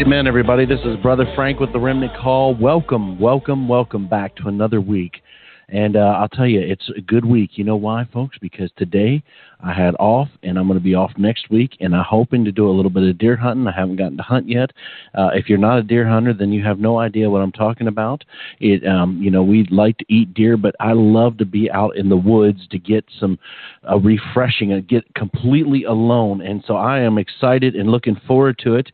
Amen, everybody. This is Brother Frank with the Remnant Call. Welcome, welcome, welcome back to another week. And uh, I'll tell you, it's a good week. You know why, folks? Because today I had off, and I'm going to be off next week, and I'm hoping to do a little bit of deer hunting. I haven't gotten to hunt yet. Uh, if you're not a deer hunter, then you have no idea what I'm talking about. It, um, you know, we like to eat deer, but I love to be out in the woods to get some uh, refreshing and get completely alone. And so I am excited and looking forward to it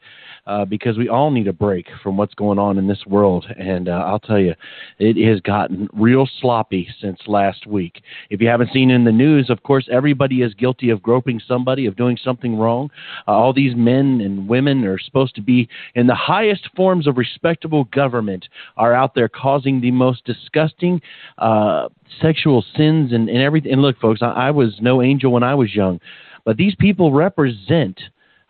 uh, because we all need a break from what's going on in this world. And uh, I'll tell you, it has gotten real sloppy since last week. If you haven't seen in the news, of course, everybody is guilty of groping somebody, of doing something wrong. Uh, all these men and women are supposed to be in the highest forms of respectable government are out there causing the most disgusting uh, sexual sins and, and everything. And look, folks, I, I was no angel when I was young, but these people represent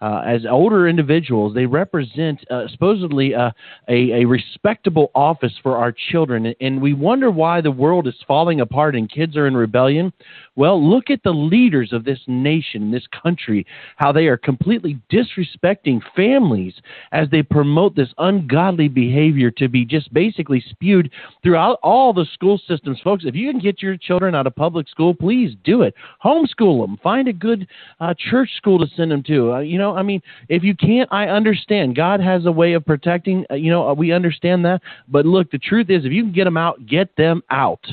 uh, as older individuals, they represent uh, supposedly uh, a, a, respectable office for our children. And we wonder why the world is falling apart and kids are in rebellion. Well, look at the leaders of this nation, this country, how they are completely disrespecting families as they promote this ungodly behavior to be just basically spewed throughout all the school systems. Folks, if you can get your children out of public school, please do it. Homeschool them. Find a good uh, church school to send them to. Uh, you know, I mean, if you can't, I understand. God has a way of protecting. Uh, you know, uh, we understand that. But look, the truth is, if you can get them out, get them out.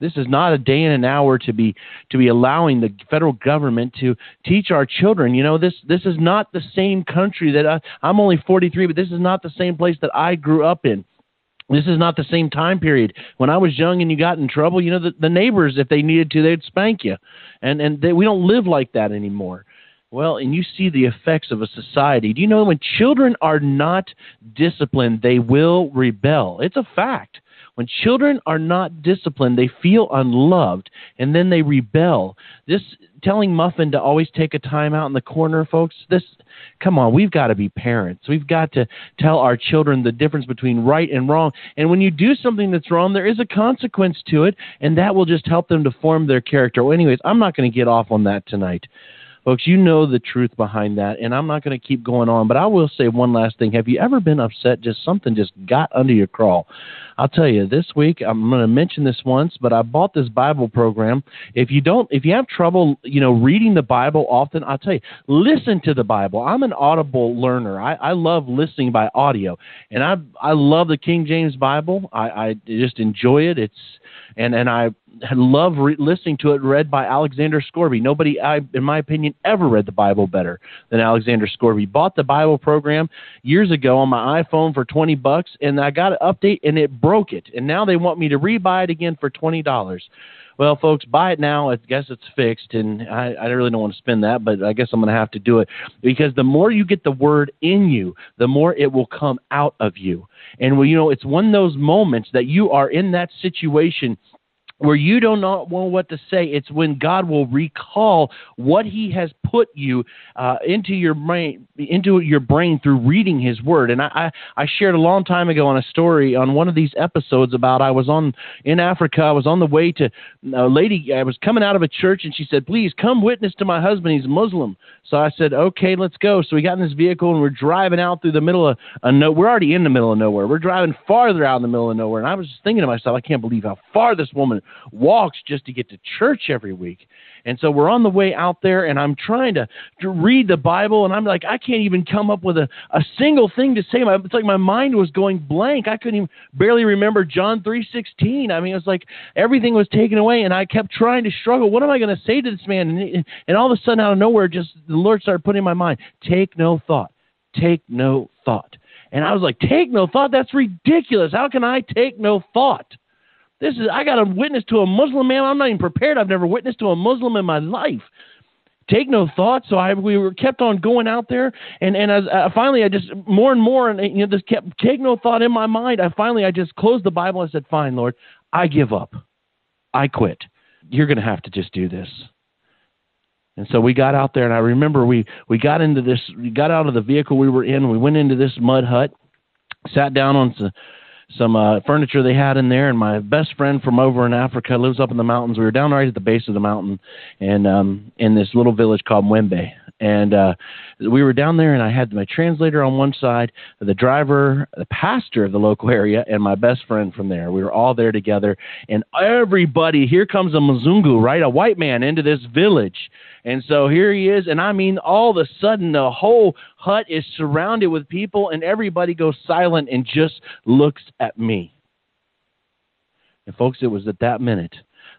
This is not a day and an hour to be to be allowing the federal government to teach our children. You know, this this is not the same country that I, I'm only 43, but this is not the same place that I grew up in. This is not the same time period. When I was young and you got in trouble, you know, the, the neighbors, if they needed to, they'd spank you. And and they, we don't live like that anymore. Well, and you see the effects of a society. Do you know when children are not disciplined, they will rebel? It's a fact. When children are not disciplined, they feel unloved and then they rebel. This telling Muffin to always take a time out in the corner, folks, this come on, we've got to be parents. We've got to tell our children the difference between right and wrong. And when you do something that's wrong, there is a consequence to it, and that will just help them to form their character. Well, anyways, I'm not going to get off on that tonight. Folks, you know the truth behind that, and I'm not going to keep going on, but I will say one last thing. Have you ever been upset? Just something just got under your crawl. I'll tell you, this week I'm going to mention this once, but I bought this Bible program. If you don't, if you have trouble, you know, reading the Bible often, I'll tell you, listen to the Bible. I'm an audible learner. I, I love listening by audio, and I I love the King James Bible. I, I just enjoy it. It's and and I love re- listening to it read by Alexander Scourby. Nobody, I, in my opinion, ever read the Bible better than Alexander Scourby. Bought the Bible program years ago on my iPhone for twenty bucks, and I got an update and it broke it. And now they want me to rebuy it again for twenty dollars. Well, folks, buy it now. I guess it's fixed, and I, I really don't want to spend that, but I guess I'm going to have to do it because the more you get the word in you, the more it will come out of you. And well, you know, it's one of those moments that you are in that situation where you do not know what to say. It's when God will recall what He has put you uh, into your brain, into your brain through reading His Word. And I, I, I shared a long time ago on a story on one of these episodes about I was on in Africa. I was on the way to a lady. I was coming out of a church, and she said, "Please come witness to my husband. He's Muslim." So I said, "Okay, let's go." So we got in this vehicle and we're driving out through the middle of a no. We're already in the middle of nowhere. We're driving farther out in the middle of nowhere, and I was just thinking to myself, I can't believe how far this woman walks just to get to church every week. And so we're on the way out there, and I'm trying to, to read the Bible, and I'm like, I can't even come up with a, a single thing to say. My, It's like my mind was going blank. I couldn't even barely remember John 3:16. I mean, it was like everything was taken away, and I kept trying to struggle. What am I going to say to this man? And, and all of a sudden, out of nowhere, just the Lord started putting in my mind, take no thought, take no thought. And I was like, take no thought? That's ridiculous. How can I take no thought? This is I got a witness to a Muslim man. I'm not even prepared. I've never witnessed to a Muslim in my life. Take no thought. So I we were kept on going out there, and and as uh, finally I just more and more and you know this kept take no thought in my mind. I finally I just closed the Bible. I said, "Fine, Lord, I give up. I quit. You're going to have to just do this." And so we got out there, and I remember we we got into this. We got out of the vehicle we were in. We went into this mud hut, sat down on some some uh, furniture they had in there. And my best friend from over in Africa lives up in the mountains. We were down right at the base of the mountain, and um, in this little village called Mwembe. And uh, we were down there, and I had my translator on one side, the driver, the pastor of the local area, and my best friend from there. We were all there together, and everybody. Here comes a Mzungu, right, a white man, into this village and so here he is, and I mean, all of a sudden, the whole hut is surrounded with people, and everybody goes silent and just looks at me. And, folks, it was at that minute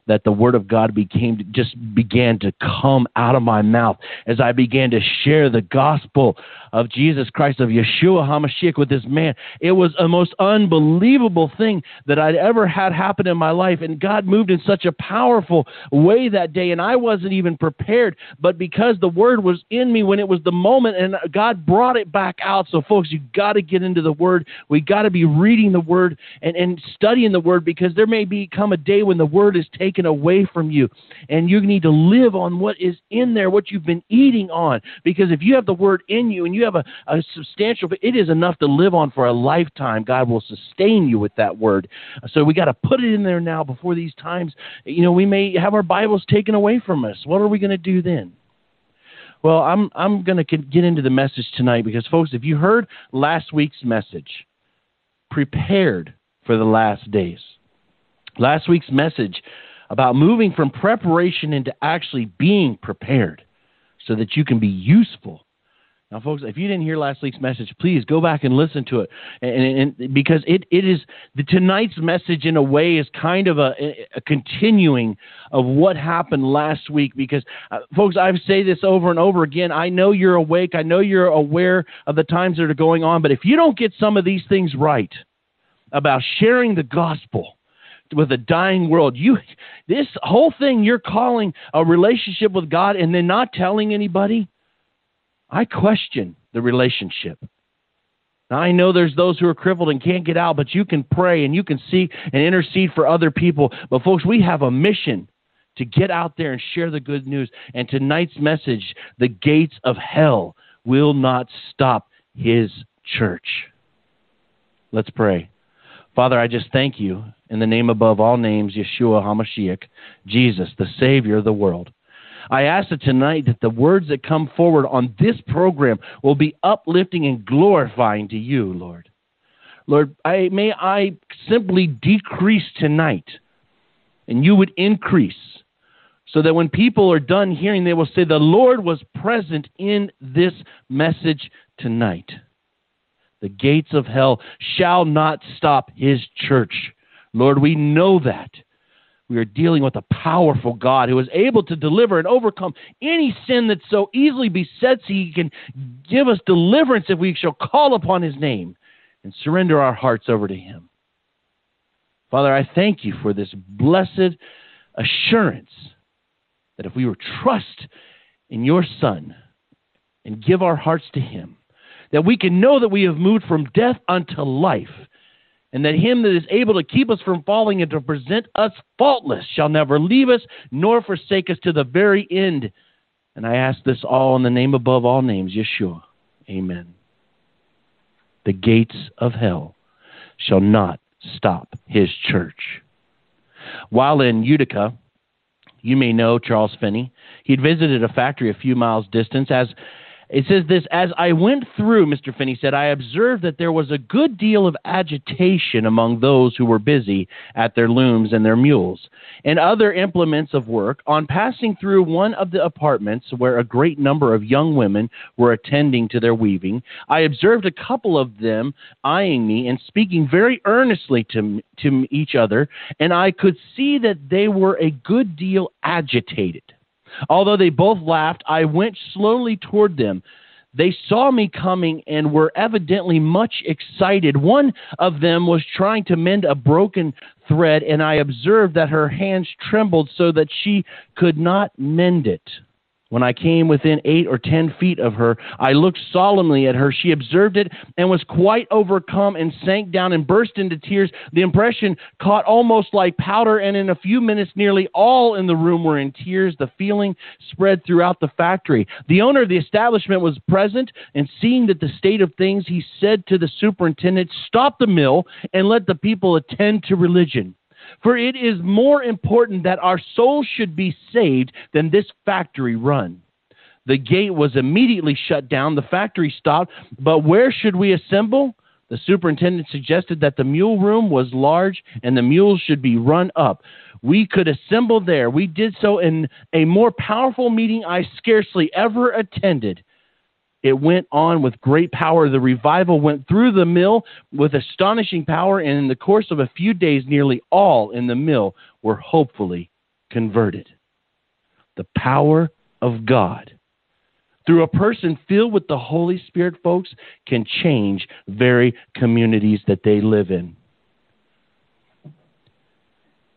that the word of God became just began to come out of my mouth as I began to share the gospel of Jesus Christ of Yeshua HaMashiach with this man. It was a most unbelievable thing that I'd ever had happen in my life and God moved in such a powerful way that day and I wasn't even prepared, but because the word was in me when it was the moment and God brought it back out. So folks, you got to get into the word. We got to be reading the word and and studying the word because there may become a day when the word is taken taken away from you. And you need to live on what is in there, what you've been eating on. Because if you have the word in you and you have a, a substantial, it is enough to live on for a lifetime. God will sustain you with that word. So we got to put it in there now before these times. You know, we may have our Bibles taken away from us. What are we going to do then? Well, I'm I'm going to get into the message tonight because, folks, if you heard last week's message, prepared for the last days. Last week's message about moving from preparation into actually being prepared so that you can be useful. Now, folks, if you didn't hear last week's message, please go back and listen to it, and, and, because it, it is the, tonight's message in a way is kind of a, a continuing of what happened last week. Because, uh, folks, I say this over and over again. I know you're awake. I know you're aware of the times that are going on. But if you don't get some of these things right about sharing the gospel, with a dying world. You this whole thing you're calling a relationship with God and then not telling anybody, I question the relationship. Now, I know there's those who are crippled and can't get out, but you can pray and you can seek and intercede for other people. But folks, we have a mission to get out there and share the good news. And tonight's message, the gates of hell will not stop his church. Let's pray. Father, I just thank you in the name above all names, Yeshua HaMashiach, Jesus, the Savior of the world. I ask that tonight that the words that come forward on this program will be uplifting and glorifying to you, Lord. Lord, I, may I simply decrease tonight and you would increase so that when people are done hearing, they will say, The Lord was present in this message tonight. The gates of hell shall not stop his church. Lord, we know that. We are dealing with a powerful God who is able to deliver and overcome any sin that so easily besets. He can give us deliverance if we shall call upon his name and surrender our hearts over to him. Father, I thank you for this blessed assurance that if we will trust in your Son and give our hearts to him, that we can know that we have moved from death unto life, and that him that is able to keep us from falling and to present us faultless shall never leave us nor forsake us to the very end. And I ask this all in the name above all names, Yeshua. Amen. The gates of hell shall not stop his church. While in Utica, you may know Charles Finney. He'd visited a factory a few miles distance as It says this As I went through, Mr. Finney said, I observed that there was a good deal of agitation among those who were busy at their looms and their mules and other implements of work. On passing through one of the apartments where a great number of young women were attending to their weaving, I observed a couple of them eyeing me and speaking very earnestly to, to each other, and I could see that they were a good deal agitated. Although they both laughed, I went slowly toward them. They saw me coming and were evidently much excited. One of them was trying to mend a broken thread, and I observed that her hands trembled so that she could not mend it. When I came within eight or ten feet of her, I looked solemnly at her. She observed it and was quite overcome and sank down and burst into tears. The impression caught almost like powder, and in a few minutes, nearly all in the room were in tears. The feeling spread throughout the factory. The owner of the establishment was present, and seeing that the state of things, he said to the superintendent, Stop the mill and let the people attend to religion. For it is more important that our souls should be saved than this factory run. The gate was immediately shut down. The factory stopped. But where should we assemble? The superintendent suggested that the mule room was large and the mules should be run up. We could assemble there. We did so in a more powerful meeting I scarcely ever attended. It went on with great power. The revival went through the mill with astonishing power, and in the course of a few days, nearly all in the mill were hopefully converted. The power of God through a person filled with the Holy Spirit, folks, can change very communities that they live in.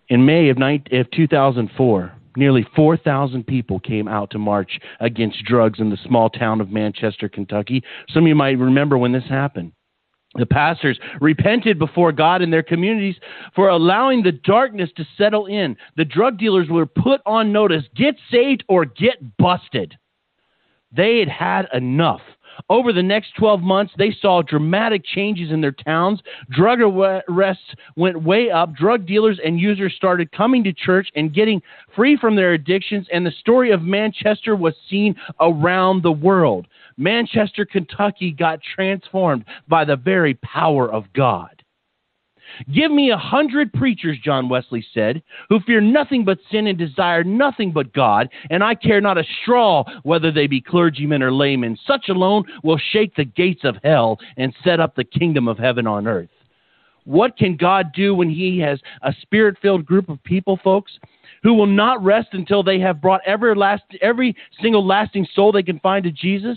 In May of, 19, of 2004, Nearly 4,000 people came out to march against drugs in the small town of Manchester, Kentucky. Some of you might remember when this happened. The pastors repented before God in their communities for allowing the darkness to settle in. The drug dealers were put on notice get saved or get busted. They had had enough. Over the next 12 months, they saw dramatic changes in their towns. Drug arrests went way up. Drug dealers and users started coming to church and getting free from their addictions, and the story of Manchester was seen around the world. Manchester, Kentucky got transformed by the very power of God. Give me a hundred preachers, John Wesley said, who fear nothing but sin and desire nothing but God, and I care not a straw whether they be clergymen or laymen. Such alone will shake the gates of hell and set up the kingdom of heaven on earth. What can God do when He has a spirit filled group of people, folks? Who will not rest until they have brought every, last, every single lasting soul they can find to Jesus?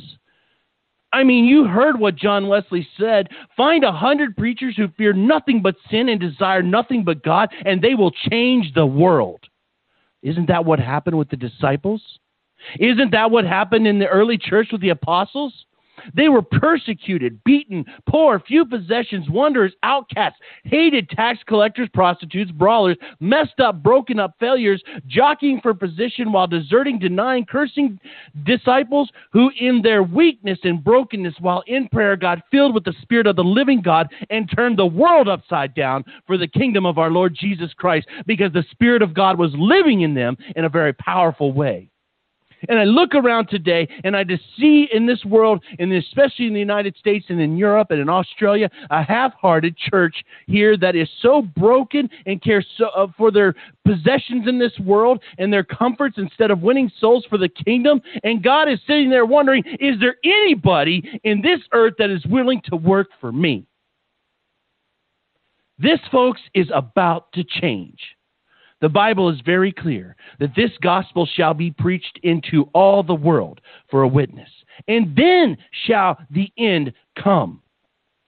I mean, you heard what John Wesley said. Find a hundred preachers who fear nothing but sin and desire nothing but God, and they will change the world. Isn't that what happened with the disciples? Isn't that what happened in the early church with the apostles? They were persecuted, beaten, poor, few possessions, wanderers, outcasts, hated tax collectors, prostitutes, brawlers, messed up, broken up failures, jockeying for position while deserting, denying, cursing disciples who, in their weakness and brokenness, while in prayer, got filled with the Spirit of the living God and turned the world upside down for the kingdom of our Lord Jesus Christ because the Spirit of God was living in them in a very powerful way. And I look around today and I just see in this world, and especially in the United States and in Europe and in Australia, a half hearted church here that is so broken and cares so, uh, for their possessions in this world and their comforts instead of winning souls for the kingdom. And God is sitting there wondering, is there anybody in this earth that is willing to work for me? This, folks, is about to change. The Bible is very clear that this gospel shall be preached into all the world for a witness, and then shall the end come.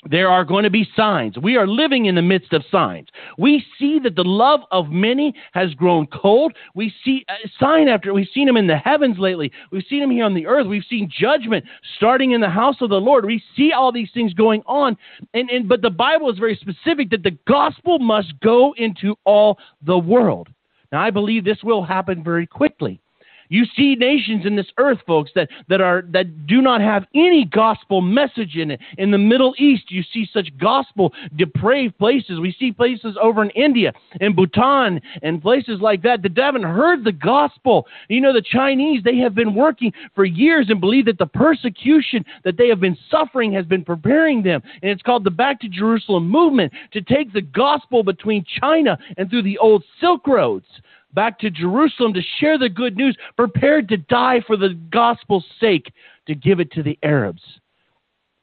There are going to be signs. We are living in the midst of signs. We see that the love of many has grown cold. We see uh, sign after we've seen them in the heavens lately. We've seen them here on the earth. We've seen judgment starting in the house of the Lord. We see all these things going on. And, and but the Bible is very specific that the gospel must go into all the world. Now I believe this will happen very quickly. You see nations in this earth, folks, that, that are that do not have any gospel message in it. In the Middle East, you see such gospel depraved places. We see places over in India and Bhutan and places like that that haven't heard the gospel. You know, the Chinese, they have been working for years and believe that the persecution that they have been suffering has been preparing them. And it's called the Back to Jerusalem movement to take the gospel between China and through the old Silk Roads back to Jerusalem to share the good news, prepared to die for the gospel's sake to give it to the Arabs.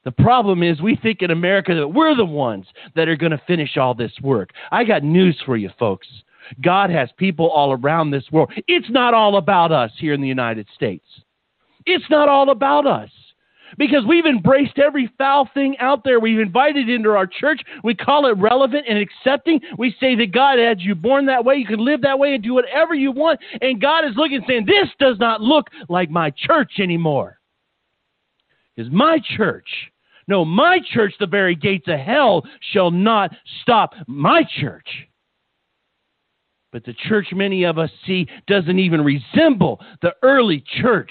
The problem is, we think in America that we're the ones that are going to finish all this work. I got news for you, folks. God has people all around this world. It's not all about us here in the United States. It's not all about us because we've embraced every foul thing out there. We've invited into our church. We call it relevant and accepting. We say that God had you born that way. You can live that way and do whatever you want. And God is looking saying, This does not look like my church anymore. Is my church. No, my church, the very gates of hell shall not stop my church. But the church many of us see doesn't even resemble the early church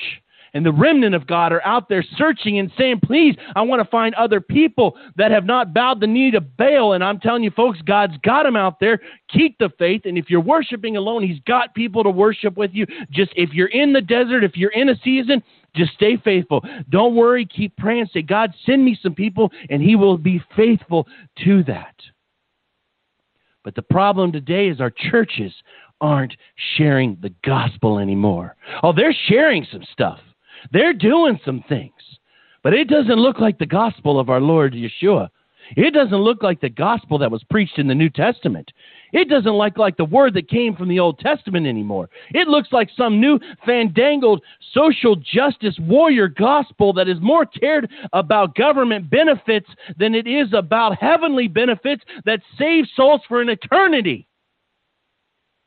and the remnant of God are out there searching and saying, Please, I want to find other people that have not bowed the knee to Baal. And I'm telling you, folks, God's got them out there. Keep the faith. And if you're worshiping alone, He's got people to worship with you. Just if you're in the desert, if you're in a season, just stay faithful. Don't worry. Keep praying. Say, God, send me some people, and He will be faithful to that. But the problem today is our churches aren't sharing the gospel anymore. Oh, they're sharing some stuff. They're doing some things, but it doesn't look like the gospel of our Lord Yeshua. It doesn't look like the gospel that was preached in the New Testament. It doesn't look like the word that came from the Old Testament anymore. It looks like some new fandangled social justice warrior gospel that is more cared about government benefits than it is about heavenly benefits that save souls for an eternity.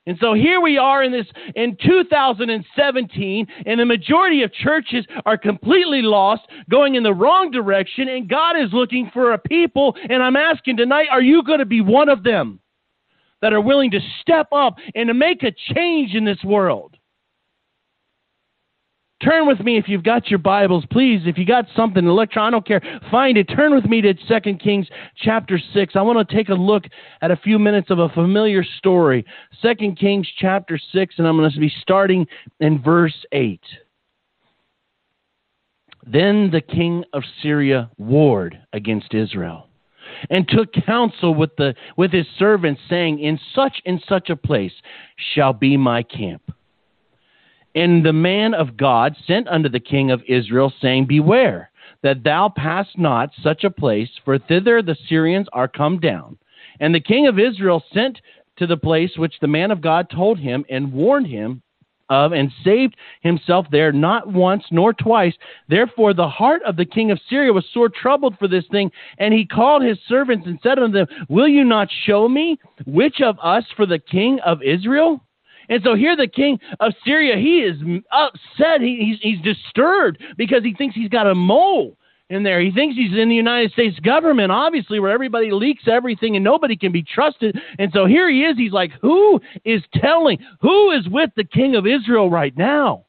And so here we are in this in 2017, and the majority of churches are completely lost, going in the wrong direction, and God is looking for a people. And I'm asking tonight, are you going to be one of them that are willing to step up and to make a change in this world? Turn with me if you've got your Bibles, please. If you got something electronic, I don't care. Find it. Turn with me to 2 Kings chapter 6. I want to take a look at a few minutes of a familiar story. 2 Kings chapter 6, and I'm going to be starting in verse 8. Then the king of Syria warred against Israel and took counsel with, the, with his servants, saying, In such and such a place shall be my camp and the man of God sent unto the king of Israel, saying, Beware that thou pass not such a place, for thither the Syrians are come down. And the king of Israel sent to the place which the man of God told him, and warned him of, and saved himself there not once nor twice. Therefore the heart of the king of Syria was sore troubled for this thing, and he called his servants and said unto them, Will you not show me which of us for the king of Israel? And so here, the king of Syria, he is upset. He, he's, he's disturbed because he thinks he's got a mole in there. He thinks he's in the United States government, obviously, where everybody leaks everything and nobody can be trusted. And so here he is. He's like, who is telling? Who is with the king of Israel right now?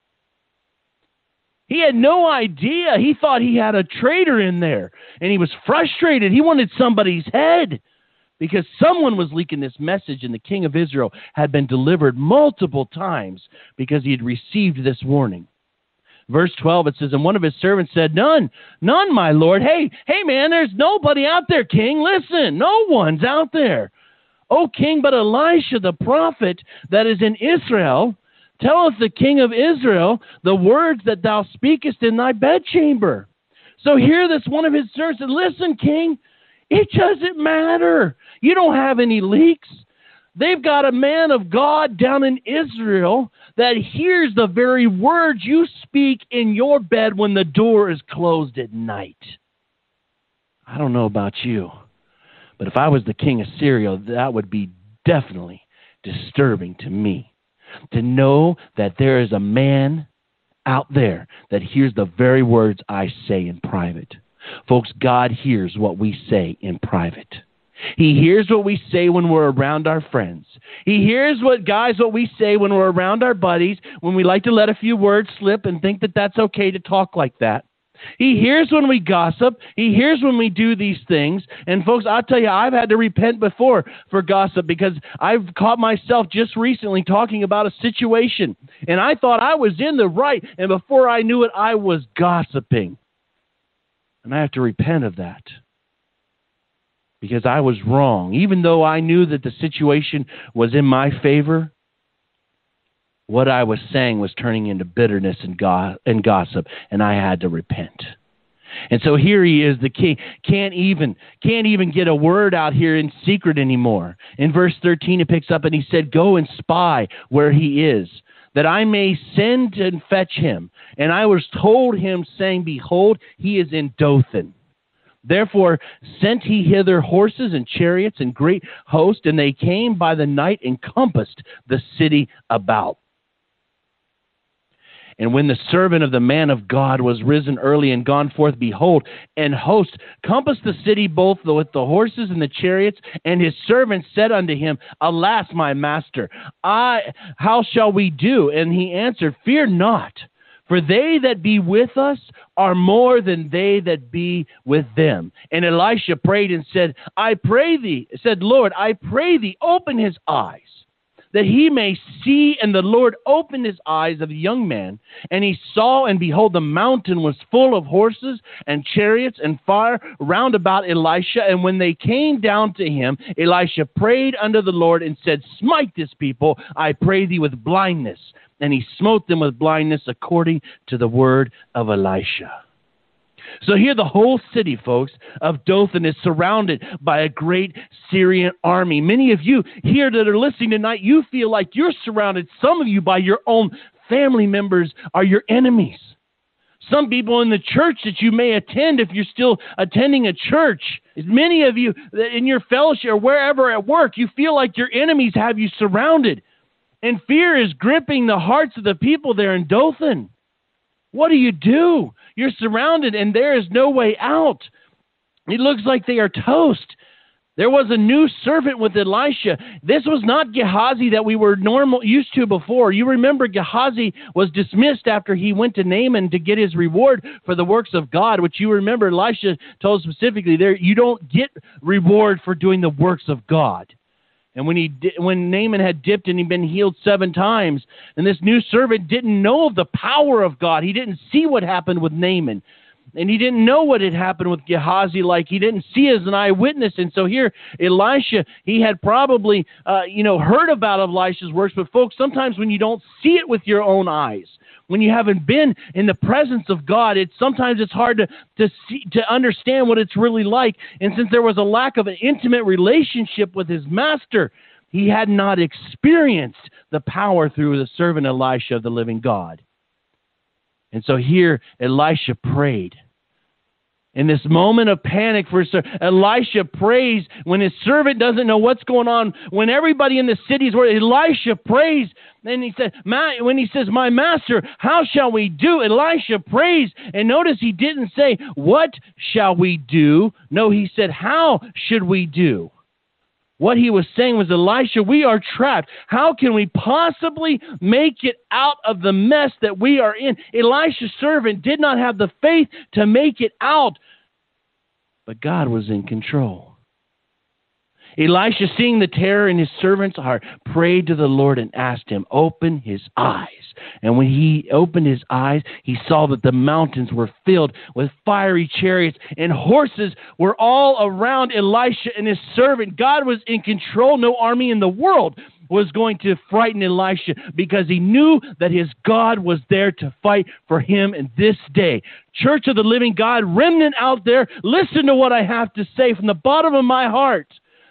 He had no idea. He thought he had a traitor in there, and he was frustrated. He wanted somebody's head because someone was leaking this message, and the king of Israel had been delivered multiple times because he had received this warning. Verse 12, it says, And one of his servants said, None, none, my lord. Hey, hey, man, there's nobody out there, king. Listen, no one's out there. O king, but Elisha the prophet that is in Israel telleth the king of Israel the words that thou speakest in thy bedchamber. So here this one of his servants said, Listen, king, it doesn't matter. You don't have any leaks. They've got a man of God down in Israel that hears the very words you speak in your bed when the door is closed at night. I don't know about you, but if I was the king of Syria, that would be definitely disturbing to me to know that there is a man out there that hears the very words I say in private. Folks, God hears what we say in private. He hears what we say when we're around our friends. He hears what guys what we say when we're around our buddies, when we like to let a few words slip and think that that's okay to talk like that. He hears when we gossip. He hears when we do these things. And folks, I'll tell you, I've had to repent before for gossip because I've caught myself just recently talking about a situation and I thought I was in the right. And before I knew it, I was gossiping. And I have to repent of that because I was wrong. Even though I knew that the situation was in my favor, what I was saying was turning into bitterness and, go- and gossip, and I had to repent. And so here he is, the king, can't even can't even get a word out here in secret anymore. In verse 13 it picks up and he said, "Go and spy where he is, that I may send and fetch him." And I was told him saying, "Behold, he is in Dothan." Therefore sent he hither horses and chariots and great host, and they came by the night and compassed the city about. And when the servant of the man of God was risen early and gone forth, behold, an host compassed the city both with the horses and the chariots. And his servant said unto him, Alas, my master, I how shall we do? And he answered, Fear not. For they that be with us are more than they that be with them. And Elisha prayed and said, I pray thee, said, Lord, I pray thee, open his eyes that he may see. And the Lord opened his eyes of the young man, and he saw, and behold, the mountain was full of horses and chariots and fire round about Elisha. And when they came down to him, Elisha prayed unto the Lord and said, Smite this people, I pray thee, with blindness. And he smote them with blindness according to the word of Elisha. So here the whole city, folks, of Dothan is surrounded by a great Syrian army. Many of you here that are listening tonight, you feel like you're surrounded, some of you by your own family members are your enemies. Some people in the church that you may attend, if you're still attending a church, many of you in your fellowship or wherever at work, you feel like your enemies have you surrounded. And fear is gripping the hearts of the people there in Dothan. What do you do? You're surrounded and there is no way out. It looks like they are toast. There was a new servant with Elisha. This was not Gehazi that we were normal used to before. You remember Gehazi was dismissed after he went to Naaman to get his reward for the works of God, which you remember Elisha told specifically there you don't get reward for doing the works of God. And when he when Naaman had dipped and he'd been healed seven times, and this new servant didn't know of the power of God. He didn't see what happened with Naaman. And he didn't know what had happened with Gehazi, like he didn't see as an eyewitness. And so here, Elisha, he had probably, uh, you know, heard about Elisha's works. But folks, sometimes when you don't see it with your own eyes, when you haven't been in the presence of God, it's sometimes it's hard to to see to understand what it's really like. And since there was a lack of an intimate relationship with his master, he had not experienced the power through the servant Elisha of the living God. And so here Elisha prayed. In this moment of panic for Elisha prays when his servant doesn't know what's going on. When everybody in the city is where Elisha prays, and he said, when he says, "My master, how shall we do?" Elisha prays, and notice he didn't say, "What shall we do?" No, he said, "How should we do?" What he was saying was, Elisha, we are trapped. How can we possibly make it out of the mess that we are in? Elisha's servant did not have the faith to make it out, but God was in control. Elisha, seeing the terror in his servant's heart, prayed to the Lord and asked him, Open his eyes. And when he opened his eyes, he saw that the mountains were filled with fiery chariots, and horses were all around Elisha and his servant. God was in control. No army in the world was going to frighten Elisha because he knew that his God was there to fight for him in this day. Church of the living God, remnant out there, listen to what I have to say from the bottom of my heart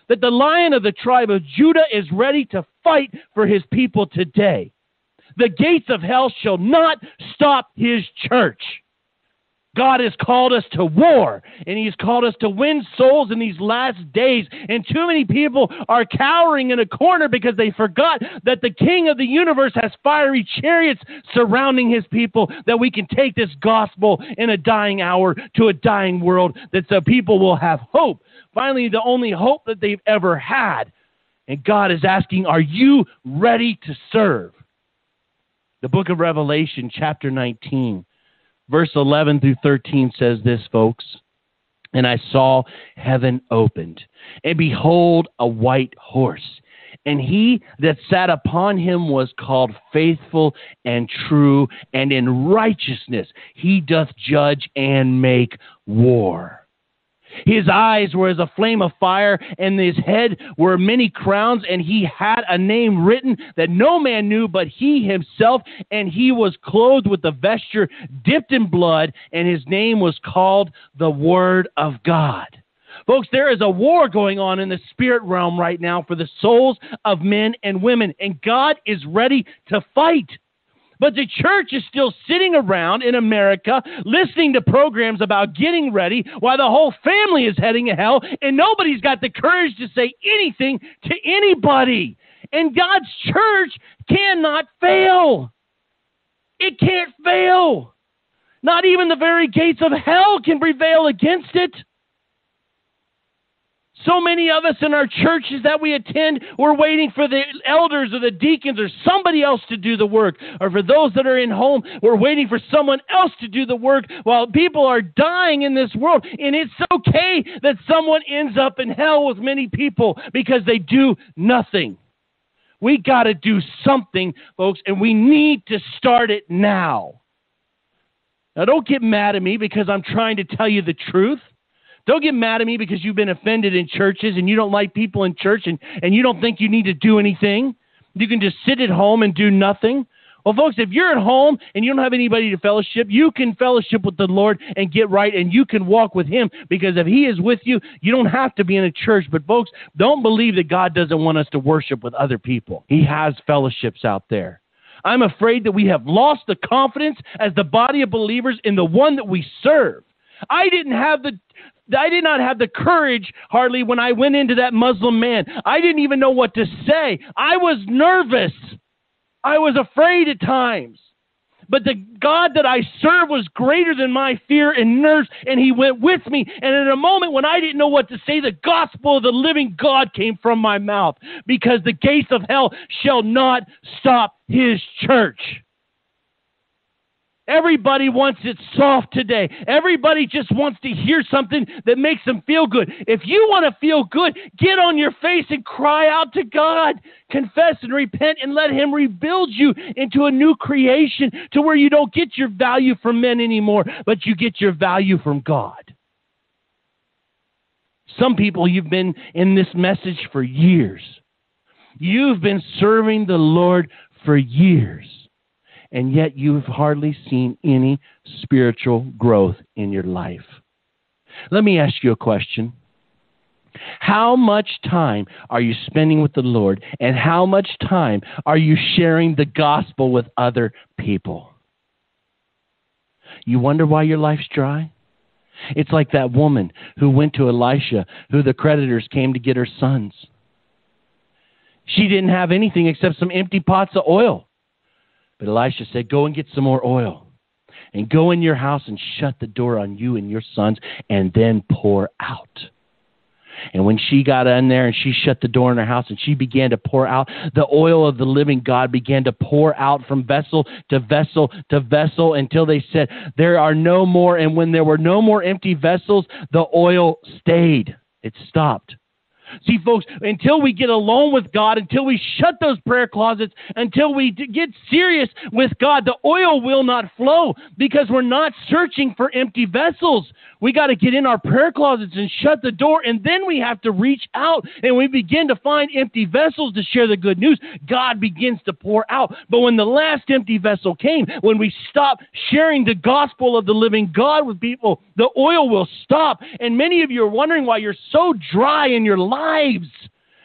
that the lion of the tribe of Judah is ready to fight for his people today. The gates of hell shall not stop his church. God has called us to war and He's called us to win souls in these last days. And too many people are cowering in a corner because they forgot that the King of the universe has fiery chariots surrounding His people, that we can take this gospel in a dying hour to a dying world, that the people will have hope. Finally, the only hope that they've ever had. And God is asking, Are you ready to serve? The book of Revelation, chapter 19 Verse 11 through 13 says this, folks. And I saw heaven opened, and behold, a white horse. And he that sat upon him was called faithful and true, and in righteousness he doth judge and make war. His eyes were as a flame of fire, and his head were many crowns, and he had a name written that no man knew but he himself, and he was clothed with a vesture dipped in blood, and his name was called the Word of God. Folks, there is a war going on in the spirit realm right now for the souls of men and women, and God is ready to fight. But the church is still sitting around in America listening to programs about getting ready while the whole family is heading to hell and nobody's got the courage to say anything to anybody. And God's church cannot fail. It can't fail. Not even the very gates of hell can prevail against it. So many of us in our churches that we attend, we're waiting for the elders or the deacons or somebody else to do the work. Or for those that are in home, we're waiting for someone else to do the work while people are dying in this world. And it's okay that someone ends up in hell with many people because they do nothing. We got to do something, folks, and we need to start it now. Now, don't get mad at me because I'm trying to tell you the truth. Don't get mad at me because you've been offended in churches and you don't like people in church and, and you don't think you need to do anything. You can just sit at home and do nothing. Well, folks, if you're at home and you don't have anybody to fellowship, you can fellowship with the Lord and get right and you can walk with Him because if He is with you, you don't have to be in a church. But, folks, don't believe that God doesn't want us to worship with other people. He has fellowships out there. I'm afraid that we have lost the confidence as the body of believers in the one that we serve. I didn't have the I did not have the courage hardly when I went into that Muslim man. I didn't even know what to say. I was nervous. I was afraid at times. But the God that I serve was greater than my fear and nerves, and He went with me. And in a moment when I didn't know what to say, the gospel of the living God came from my mouth because the gates of hell shall not stop His church. Everybody wants it soft today. Everybody just wants to hear something that makes them feel good. If you want to feel good, get on your face and cry out to God. Confess and repent and let Him rebuild you into a new creation to where you don't get your value from men anymore, but you get your value from God. Some people, you've been in this message for years. You've been serving the Lord for years and yet you've hardly seen any spiritual growth in your life. Let me ask you a question. How much time are you spending with the Lord, and how much time are you sharing the gospel with other people? You wonder why your life's dry? It's like that woman who went to Elisha, who the creditors came to get her sons. She didn't have anything except some empty pots of oil. But Elisha said, Go and get some more oil and go in your house and shut the door on you and your sons and then pour out. And when she got in there and she shut the door in her house and she began to pour out, the oil of the living God began to pour out from vessel to vessel to vessel until they said, There are no more. And when there were no more empty vessels, the oil stayed. It stopped. See, folks, until we get alone with God, until we shut those prayer closets, until we get serious with God, the oil will not flow because we're not searching for empty vessels. We got to get in our prayer closets and shut the door, and then we have to reach out and we begin to find empty vessels to share the good news. God begins to pour out. But when the last empty vessel came, when we stop sharing the gospel of the living God with people, the oil will stop. And many of you are wondering why you're so dry in your lives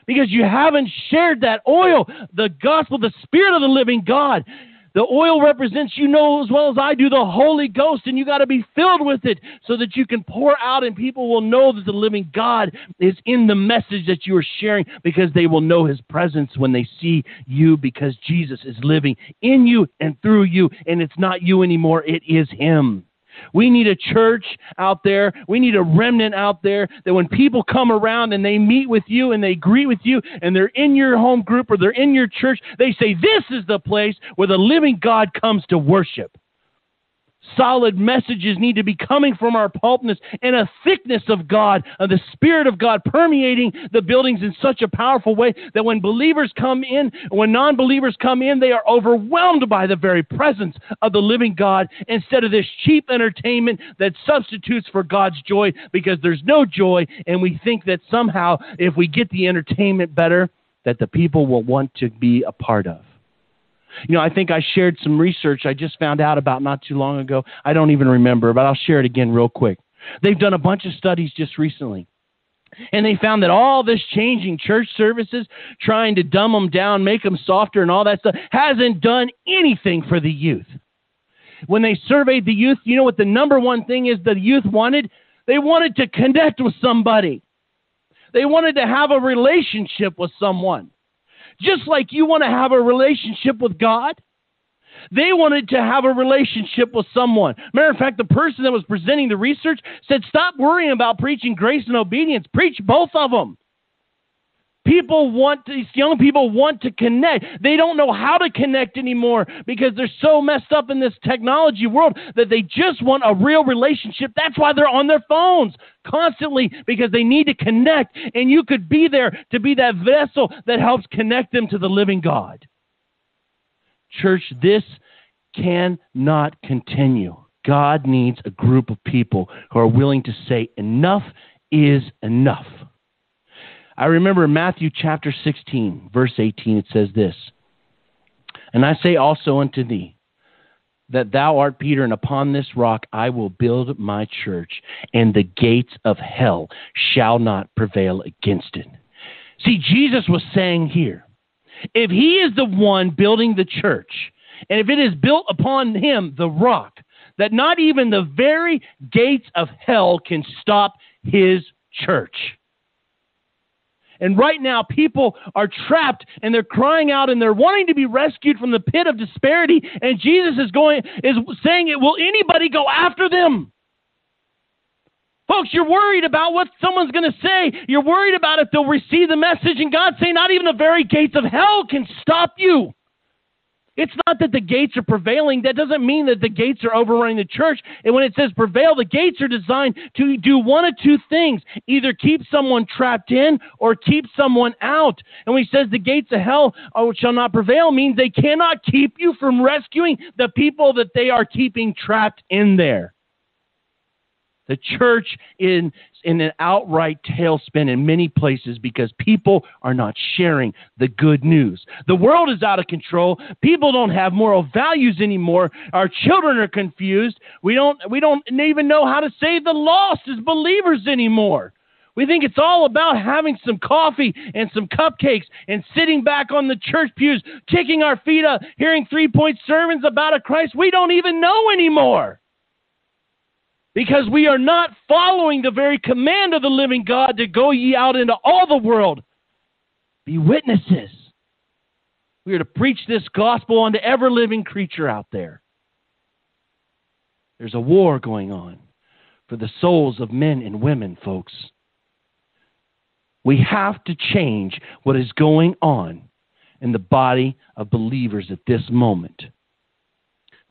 because you haven't shared that oil, the gospel, the spirit of the living God. The oil represents, you know as well as I do, the Holy Ghost, and you got to be filled with it so that you can pour out and people will know that the living God is in the message that you are sharing because they will know his presence when they see you because Jesus is living in you and through you, and it's not you anymore, it is him. We need a church out there. We need a remnant out there that when people come around and they meet with you and they greet with you and they're in your home group or they're in your church, they say, This is the place where the living God comes to worship solid messages need to be coming from our pulpness and a thickness of God, of the Spirit of God permeating the buildings in such a powerful way that when believers come in, when non believers come in, they are overwhelmed by the very presence of the living God instead of this cheap entertainment that substitutes for God's joy because there's no joy, and we think that somehow if we get the entertainment better, that the people will want to be a part of. You know, I think I shared some research I just found out about not too long ago. I don't even remember, but I'll share it again real quick. They've done a bunch of studies just recently. And they found that all this changing church services, trying to dumb them down, make them softer, and all that stuff, hasn't done anything for the youth. When they surveyed the youth, you know what the number one thing is the youth wanted? They wanted to connect with somebody, they wanted to have a relationship with someone. Just like you want to have a relationship with God, they wanted to have a relationship with someone. Matter of fact, the person that was presenting the research said, Stop worrying about preaching grace and obedience, preach both of them. People want these young people want to connect. They don't know how to connect anymore because they're so messed up in this technology world that they just want a real relationship. That's why they're on their phones constantly because they need to connect. And you could be there to be that vessel that helps connect them to the living God. Church, this cannot continue. God needs a group of people who are willing to say, enough is enough. I remember Matthew chapter 16, verse 18, it says this And I say also unto thee, that thou art Peter, and upon this rock I will build my church, and the gates of hell shall not prevail against it. See, Jesus was saying here, if he is the one building the church, and if it is built upon him, the rock, that not even the very gates of hell can stop his church. And right now, people are trapped and they're crying out and they're wanting to be rescued from the pit of disparity. And Jesus is going is saying, "It will anybody go after them?" Folks, you're worried about what someone's going to say. You're worried about if they'll receive the message. And God saying, not even the very gates of hell can stop you. It's not that the gates are prevailing. That doesn't mean that the gates are overrunning the church. And when it says prevail, the gates are designed to do one of two things either keep someone trapped in or keep someone out. And when he says the gates of hell oh, shall not prevail, means they cannot keep you from rescuing the people that they are keeping trapped in there. The church in in an outright tailspin in many places because people are not sharing the good news. The world is out of control. People don't have moral values anymore. Our children are confused. We don't we don't even know how to save the lost as believers anymore. We think it's all about having some coffee and some cupcakes and sitting back on the church pews, kicking our feet up, hearing three point sermons about a Christ we don't even know anymore because we are not following the very command of the living God to go ye out into all the world, be witnesses. We are to preach this gospel unto every living creature out there. There's a war going on for the souls of men and women, folks. We have to change what is going on in the body of believers at this moment.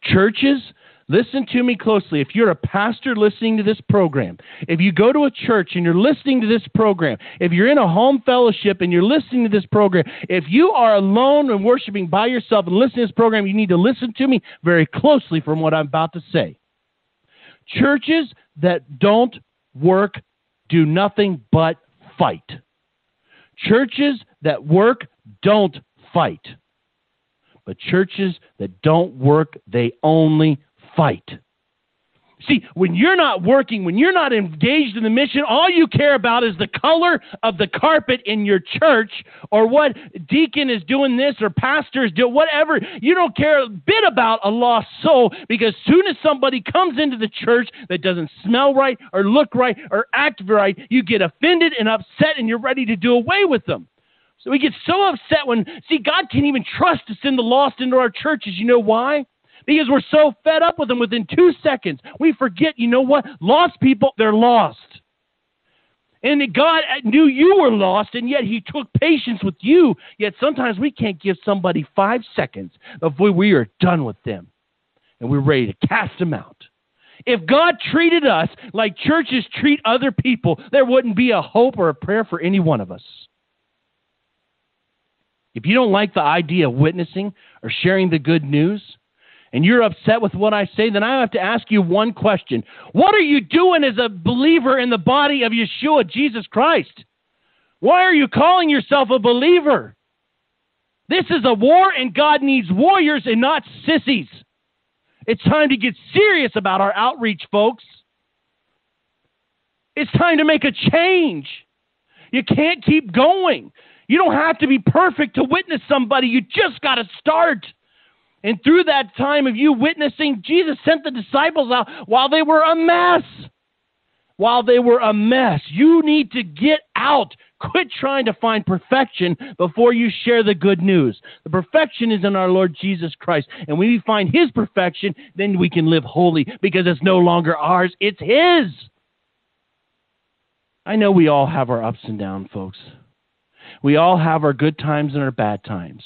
Churches Listen to me closely. If you're a pastor listening to this program, if you go to a church and you're listening to this program, if you're in a home fellowship and you're listening to this program, if you are alone and worshiping by yourself and listening to this program, you need to listen to me very closely from what I'm about to say. Churches that don't work do nothing but fight. Churches that work don't fight. But churches that don't work, they only fight. See, when you're not working, when you're not engaged in the mission, all you care about is the color of the carpet in your church or what deacon is doing this or pastor is doing whatever. You don't care a bit about a lost soul because soon as somebody comes into the church that doesn't smell right or look right or act right, you get offended and upset and you're ready to do away with them. So we get so upset when, see, God can't even trust to send the lost into our churches. You know why? Because we're so fed up with them within two seconds. We forget, you know what? Lost people, they're lost. And God knew you were lost, and yet He took patience with you. Yet sometimes we can't give somebody five seconds before we are done with them and we're ready to cast them out. If God treated us like churches treat other people, there wouldn't be a hope or a prayer for any one of us. If you don't like the idea of witnessing or sharing the good news, and you're upset with what I say, then I have to ask you one question. What are you doing as a believer in the body of Yeshua, Jesus Christ? Why are you calling yourself a believer? This is a war, and God needs warriors and not sissies. It's time to get serious about our outreach, folks. It's time to make a change. You can't keep going. You don't have to be perfect to witness somebody. You just got to start. And through that time of you witnessing, Jesus sent the disciples out while they were a mess. While they were a mess. You need to get out. Quit trying to find perfection before you share the good news. The perfection is in our Lord Jesus Christ. And when we find His perfection, then we can live holy because it's no longer ours, it's His. I know we all have our ups and downs, folks. We all have our good times and our bad times.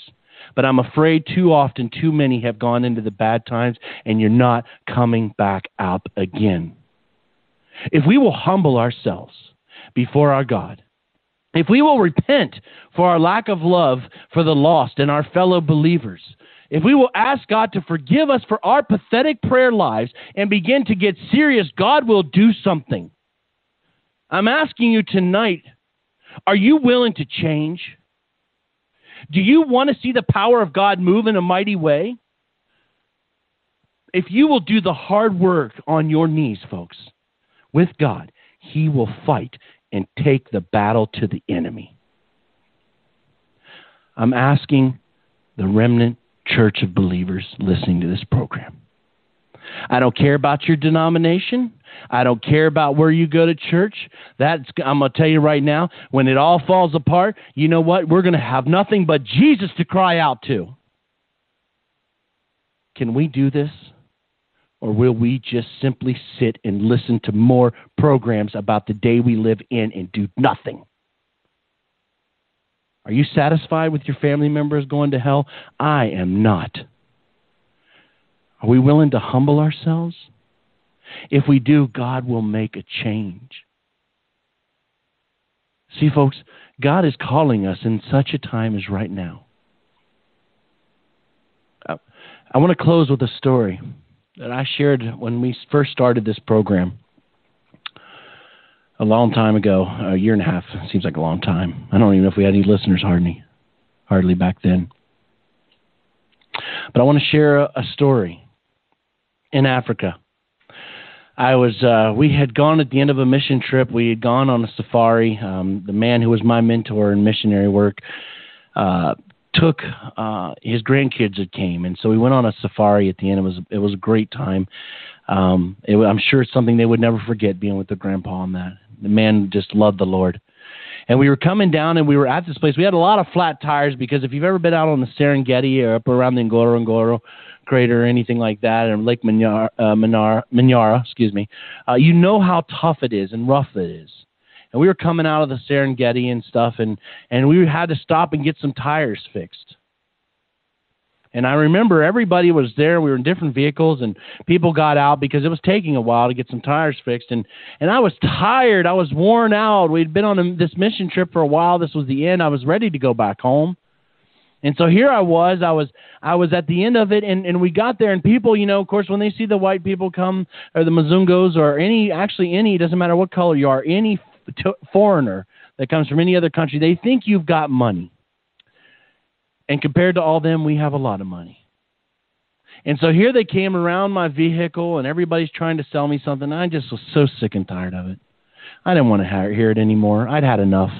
But I'm afraid too often, too many have gone into the bad times, and you're not coming back out again. If we will humble ourselves before our God, if we will repent for our lack of love for the lost and our fellow believers, if we will ask God to forgive us for our pathetic prayer lives and begin to get serious, God will do something. I'm asking you tonight are you willing to change? Do you want to see the power of God move in a mighty way? If you will do the hard work on your knees, folks, with God, He will fight and take the battle to the enemy. I'm asking the remnant church of believers listening to this program. I don't care about your denomination. I don't care about where you go to church. That's I'm going to tell you right now, when it all falls apart, you know what? We're going to have nothing but Jesus to cry out to. Can we do this? Or will we just simply sit and listen to more programs about the day we live in and do nothing? Are you satisfied with your family members going to hell? I am not. Are we willing to humble ourselves? If we do, God will make a change. See, folks, God is calling us in such a time as right now. Uh, I want to close with a story that I shared when we first started this program a long time ago, a year and a half. Seems like a long time. I don't even know if we had any listeners hardly, hardly back then. But I want to share a, a story in Africa. I was uh, we had gone at the end of a mission trip. We had gone on a safari. Um, the man who was my mentor in missionary work uh, took uh, his grandkids that came, and so we went on a safari at the end. It was it was a great time. Um, it, I'm sure it's something they would never forget being with their grandpa on that. The man just loved the Lord. And we were coming down and we were at this place. We had a lot of flat tires because if you've ever been out on the Serengeti or up around the Ngorongoro, crater or anything like that, or Lake Manyara, uh, excuse me, uh, you know how tough it is and rough it is. And we were coming out of the Serengeti and stuff, and and we had to stop and get some tires fixed. And I remember everybody was there. We were in different vehicles, and people got out because it was taking a while to get some tires fixed. And and I was tired. I was worn out. We'd been on a, this mission trip for a while. This was the end. I was ready to go back home. And so here I was, I was I was at the end of it and, and we got there and people, you know, of course when they see the white people come or the Mzungos or any actually any doesn't matter what color you are, any t- foreigner that comes from any other country, they think you've got money. And compared to all them, we have a lot of money. And so here they came around my vehicle, and everybody's trying to sell me something. I just was so sick and tired of it. I didn't want to hear it anymore. I'd had enough.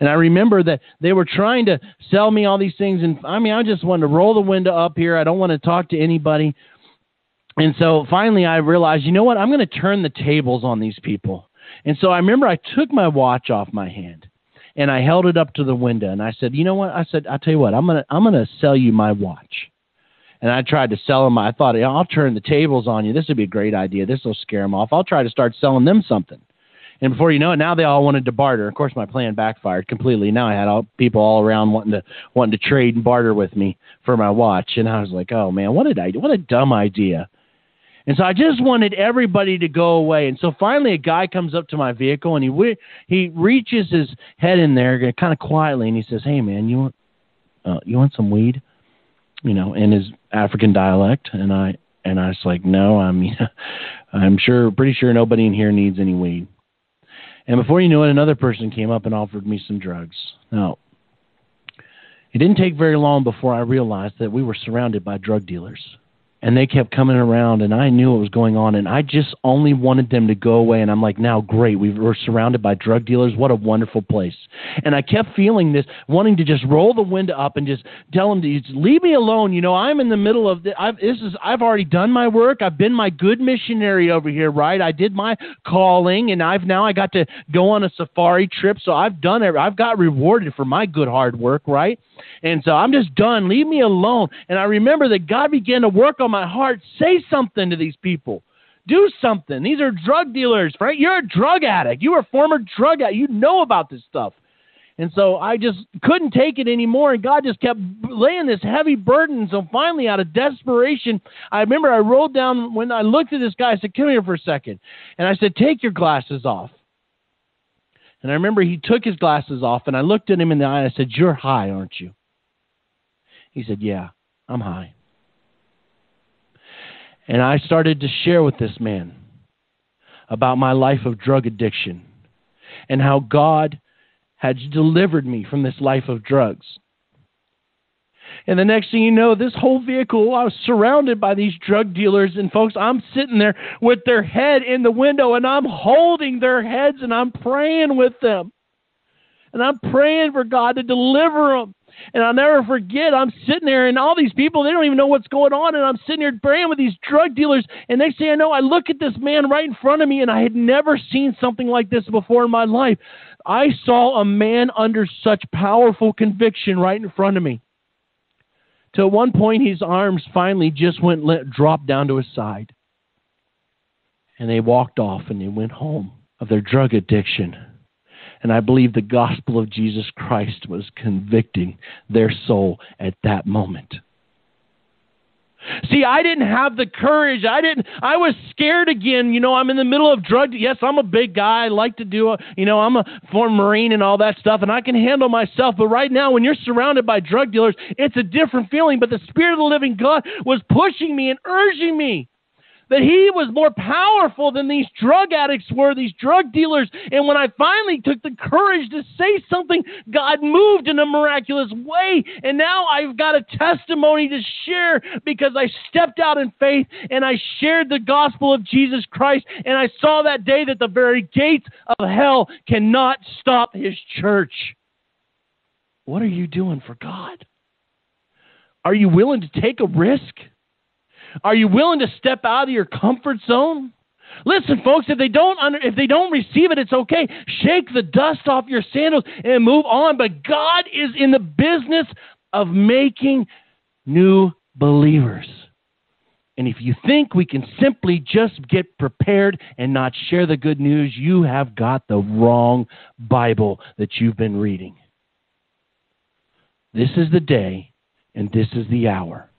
And I remember that they were trying to sell me all these things. And I mean, I just wanted to roll the window up here. I don't want to talk to anybody. And so finally, I realized, you know what? I'm going to turn the tables on these people. And so I remember I took my watch off my hand and I held it up to the window and I said, you know what? I said, I'll tell you what, I'm going to, I'm going to sell you my watch. And I tried to sell them. I thought, I'll turn the tables on you. This would be a great idea. This will scare them off. I'll try to start selling them something. And before you know it, now they all wanted to barter. Of course, my plan backfired completely. Now I had all people all around wanting to wanting to trade and barter with me for my watch, and I was like, "Oh man, what did I? What a dumb idea!" And so I just wanted everybody to go away. And so finally, a guy comes up to my vehicle and he he reaches his head in there, kind of quietly, and he says, "Hey, man, you want uh, you want some weed?" You know, in his African dialect. And I and I was like, "No, I'm I'm sure, pretty sure nobody in here needs any weed." And before you know it, another person came up and offered me some drugs. Now, it didn't take very long before I realized that we were surrounded by drug dealers and they kept coming around and I knew what was going on and I just only wanted them to go away and I'm like now great. We were surrounded by drug dealers. What a wonderful place. And I kept feeling this wanting to just roll the window up and just tell them to leave me alone. You know I'm in the middle of the, I've, this is I've already done my work. I've been my good missionary over here right? I did my calling and I've now I got to go on a safari trip. So I've done it I've got rewarded for my good hard work right? And so I'm just done. Leave me alone. And I remember that God began to work on my my heart, say something to these people. Do something. These are drug dealers, right? You're a drug addict. You were a former drug addict. You know about this stuff. And so I just couldn't take it anymore, and God just kept laying this heavy burden. So finally, out of desperation, I remember I rolled down when I looked at this guy. I said, "Come here for a second. and I said, "Take your glasses off." And I remember he took his glasses off, and I looked at him in the eye. and I said, "You're high, aren't you?" He said, "Yeah, I'm high." And I started to share with this man about my life of drug addiction and how God had delivered me from this life of drugs. And the next thing you know, this whole vehicle, I was surrounded by these drug dealers. And folks, I'm sitting there with their head in the window and I'm holding their heads and I'm praying with them. And I'm praying for God to deliver them. And I'll never forget, I'm sitting there and all these people, they don't even know what's going on. And I'm sitting here praying with these drug dealers. And next thing I know, I look at this man right in front of me and I had never seen something like this before in my life. I saw a man under such powerful conviction right in front of me. At one point, his arms finally just went let, dropped down to his side. And they walked off and they went home of their drug addiction. And I believe the gospel of Jesus Christ was convicting their soul at that moment. See, I didn't have the courage. I didn't. I was scared again. You know, I'm in the middle of drug. Yes, I'm a big guy. I like to do. A, you know, I'm a former Marine and all that stuff, and I can handle myself. But right now, when you're surrounded by drug dealers, it's a different feeling. But the Spirit of the Living God was pushing me and urging me that he was more powerful than these drug addicts were, these drug dealers. And when I finally took the courage to say something, God moved in a miraculous way. And now I've got a testimony to share because I stepped out in faith and I shared the gospel of Jesus Christ. And I saw that day that the very gates of hell cannot stop his church. What are you doing for God? Are you willing to take a risk? Are you willing to step out of your comfort zone? Listen, folks, if they don't under, if they don't receive it, it's okay. Shake the dust off your sandals and move on. But God is in the business of making new believers. And if you think we can simply just get prepared and not share the good news, you have got the wrong Bible that you've been reading. This is the day and this is the hour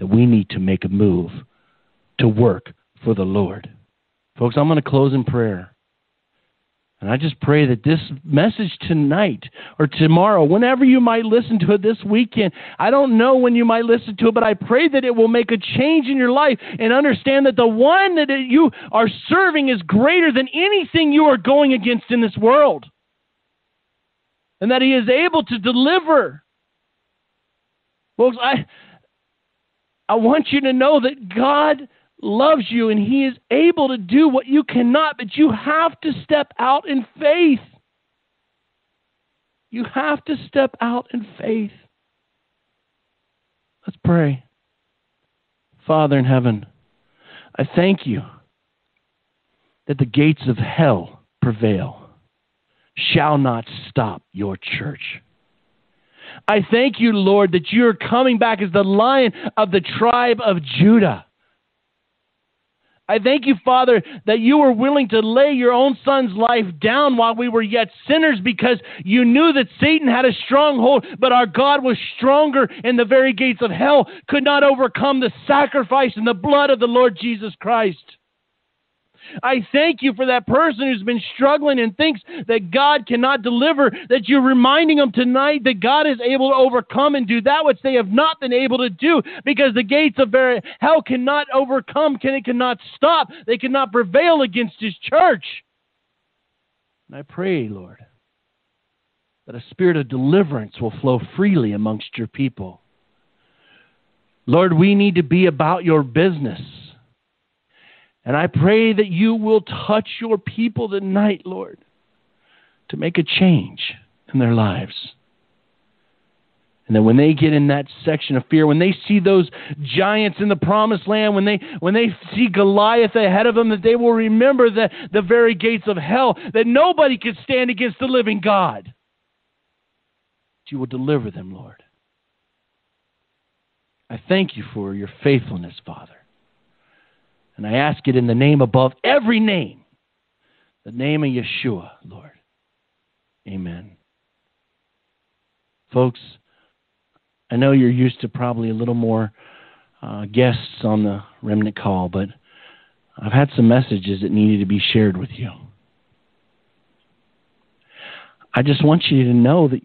that we need to make a move to work for the Lord. Folks, I'm going to close in prayer. And I just pray that this message tonight or tomorrow, whenever you might listen to it this weekend, I don't know when you might listen to it, but I pray that it will make a change in your life and understand that the one that you are serving is greater than anything you are going against in this world. And that he is able to deliver. Folks, I, I want you to know that God loves you and He is able to do what you cannot, but you have to step out in faith. You have to step out in faith. Let's pray. Father in heaven, I thank you that the gates of hell prevail, shall not stop your church. I thank you, Lord, that you're coming back as the lion of the tribe of Judah. I thank you, Father, that you were willing to lay your own son's life down while we were yet sinners because you knew that Satan had a stronghold, but our God was stronger and the very gates of hell could not overcome the sacrifice and the blood of the Lord Jesus Christ. I thank you for that person who's been struggling and thinks that God cannot deliver, that you're reminding them tonight that God is able to overcome and do that which they have not been able to do because the gates of hell cannot overcome, can it cannot stop, they cannot prevail against his church. And I pray, Lord, that a spirit of deliverance will flow freely amongst your people. Lord, we need to be about your business. And I pray that you will touch your people tonight, Lord, to make a change in their lives. And then when they get in that section of fear, when they see those giants in the promised land, when they when they see Goliath ahead of them, that they will remember the, the very gates of hell, that nobody can stand against the living God. That you will deliver them, Lord. I thank you for your faithfulness, Father. And I ask it in the name above every name, the name of Yeshua, Lord. Amen. Folks, I know you're used to probably a little more uh, guests on the remnant call, but I've had some messages that needed to be shared with you. I just want you to know that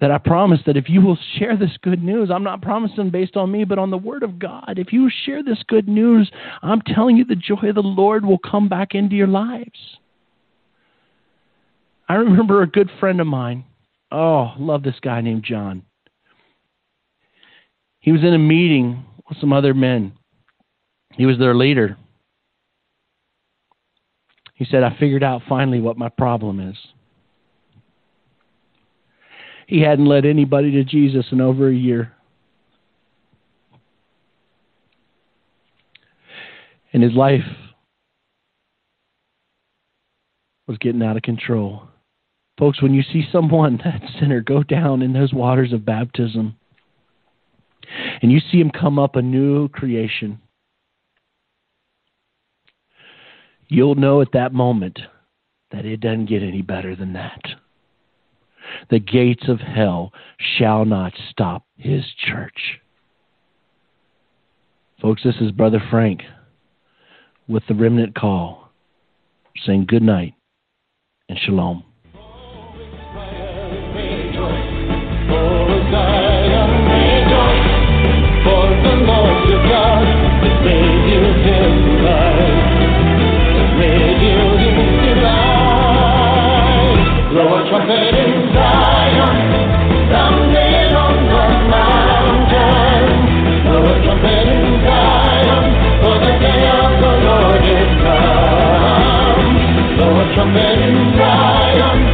that I promise that if you will share this good news, I'm not promising based on me, but on the Word of God. If you share this good news, I'm telling you the joy of the Lord will come back into your lives. I remember a good friend of mine. Oh, love this guy named John. He was in a meeting with some other men. He was their leader. He said, I figured out finally what my problem is. He hadn't led anybody to Jesus in over a year. And his life was getting out of control. Folks, when you see someone, that sinner, go down in those waters of baptism, and you see him come up a new creation, you'll know at that moment that it doesn't get any better than that the gates of hell shall not stop his church. Folks, this is Brother Frank with the Remnant Call saying good night and shalom. Come